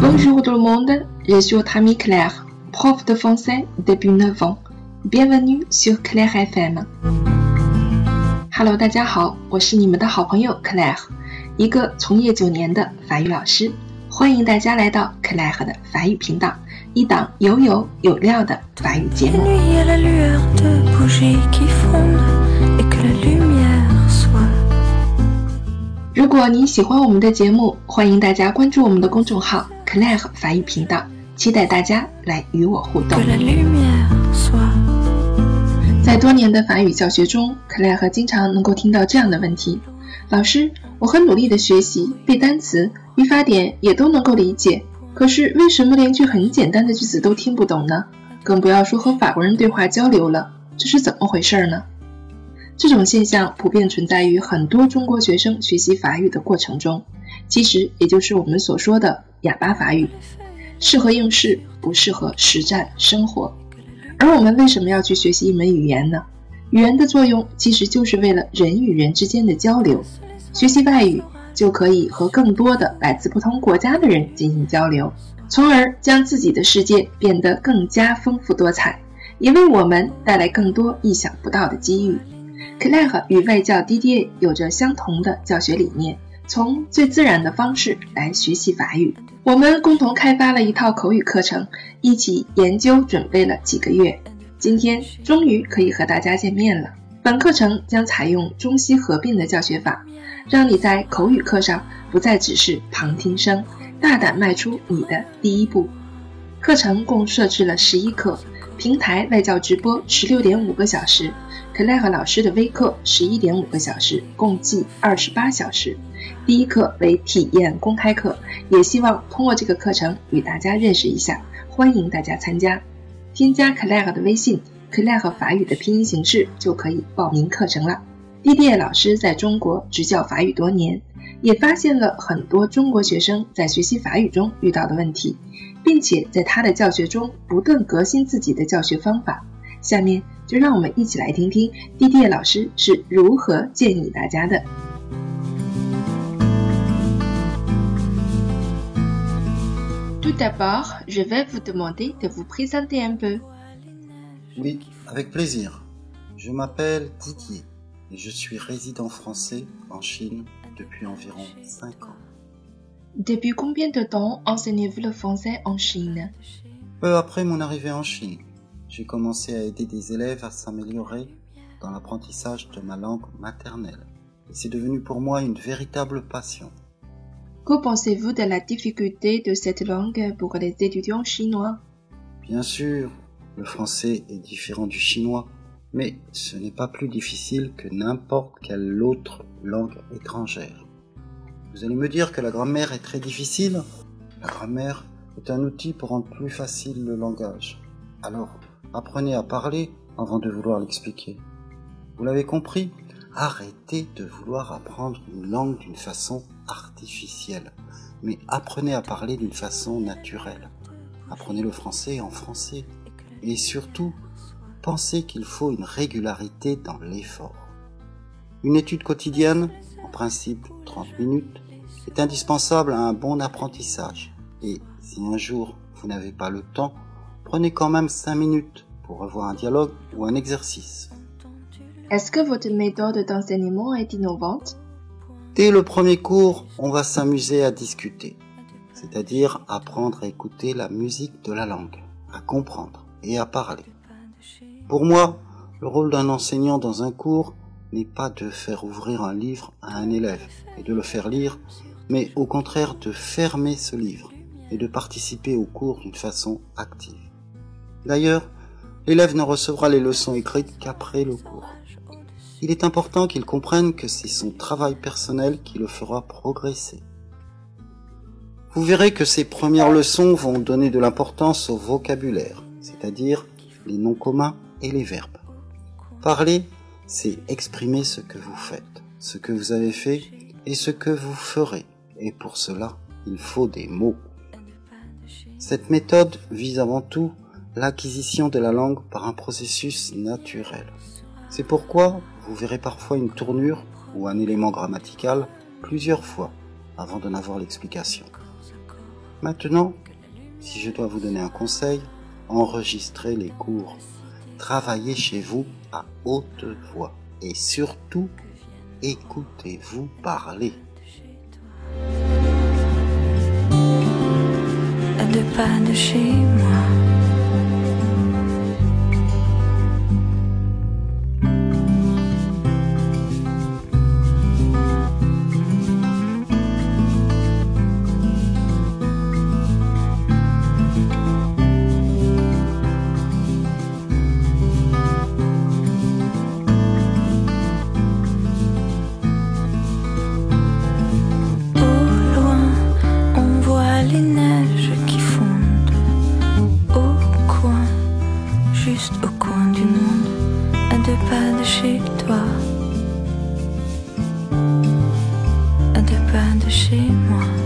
Bonjour tout le monde, je suis votre ami Claire, prof de français depuis 9 ans. Bienvenue sur Claire FM. Hello，大家好，我是你们的好朋友 Claire，一个从业九年的法语老师。欢迎大家来到 Claire 的法语频道，一档有有有料的法语节目。如果您喜欢我们的节目，欢迎大家关注我们的公众号 Clair 法语频道”，期待大家来与我互动。在多年的法语教学中，Clare 经常能够听到这样的问题：老师，我很努力的学习背单词，语法点也都能够理解，可是为什么连句很简单的句子都听不懂呢？更不要说和法国人对话交流了，这是怎么回事呢？这种现象普遍存在于很多中国学生学习法语的过程中，其实也就是我们所说的哑巴法语，适合应试，不适合实战生活。而我们为什么要去学习一门语言呢？语言的作用其实就是为了人与人之间的交流。学习外语就可以和更多的来自不同国家的人进行交流，从而将自己的世界变得更加丰富多彩，也为我们带来更多意想不到的机遇。Claire 与外教 D.D.A 有着相同的教学理念，从最自然的方式来学习法语。我们共同开发了一套口语课程，一起研究准备了几个月，今天终于可以和大家见面了。本课程将采用中西合并的教学法，让你在口语课上不再只是旁听生，大胆迈出你的第一步。课程共设置了十一课，平台外教直播十六点五个小时。克莱和老师的微课十一点五个小时，共计二十八小时。第一课为体验公开课，也希望通过这个课程与大家认识一下，欢迎大家参加。添加克莱的微信，克莱和法语的拼音形式就可以报名课程了。蒂蒂老师在中国执教法语多年，也发现了很多中国学生在学习法语中遇到的问题，并且在他的教学中不断革新自己的教学方法。下面就让我们一起来听听蒂蒂老师是如何建议大家的。Tout d'abord, je vais vous demander de vous présenter un peu. Oui, avec plaisir. Je m'appelle Didier et je suis résident français en Chine depuis environ 5 ans. Depuis combien de temps enseignez-vous le français en Chine? Peu après mon arrivée en Chine, j'ai commencé à aider des élèves à s'améliorer dans l'apprentissage de ma langue maternelle. Et c'est devenu pour moi une véritable passion. Que pensez-vous de la difficulté de cette langue pour les étudiants chinois? Bien sûr, le français est différent du chinois, mais ce n'est pas plus difficile que n'importe quelle autre langue étrangère. Vous allez me dire que la grammaire est très difficile La grammaire est un outil pour rendre plus facile le langage. Alors, Apprenez à parler avant de vouloir l'expliquer. Vous l'avez compris Arrêtez de vouloir apprendre une langue d'une façon artificielle, mais apprenez à parler d'une façon naturelle. Apprenez le français en français. Et surtout, pensez qu'il faut une régularité dans l'effort. Une étude quotidienne, en principe 30 minutes, est indispensable à un bon apprentissage. Et si un jour vous n'avez pas le temps, prenez quand même 5 minutes pour revoir un dialogue ou un exercice. Est-ce que votre méthode d'enseignement est innovante? Dès le premier cours, on va s'amuser à discuter, c'est-à-dire apprendre à écouter la musique de la langue, à comprendre et à parler. Pour moi, le rôle d'un enseignant dans un cours n'est pas de faire ouvrir un livre à un élève et de le faire lire, mais au contraire de fermer ce livre et de participer au cours d'une façon active. D'ailleurs, l'élève ne recevra les leçons écrites qu'après le cours. Il est important qu'il comprenne que c'est son travail personnel qui le fera progresser. Vous verrez que ces premières leçons vont donner de l'importance au vocabulaire, c'est-à-dire les noms communs et les verbes. Parler, c'est exprimer ce que vous faites, ce que vous avez fait et ce que vous ferez. Et pour cela, il faut des mots. Cette méthode vise avant tout l'acquisition de la langue par un processus naturel. C'est pourquoi vous verrez parfois une tournure ou un élément grammatical plusieurs fois avant d'en avoir l'explication. Maintenant, si je dois vous donner un conseil, enregistrez les cours. Travaillez chez vous à haute voix. Et surtout, écoutez-vous parler. Deux pas de chez moi. chez.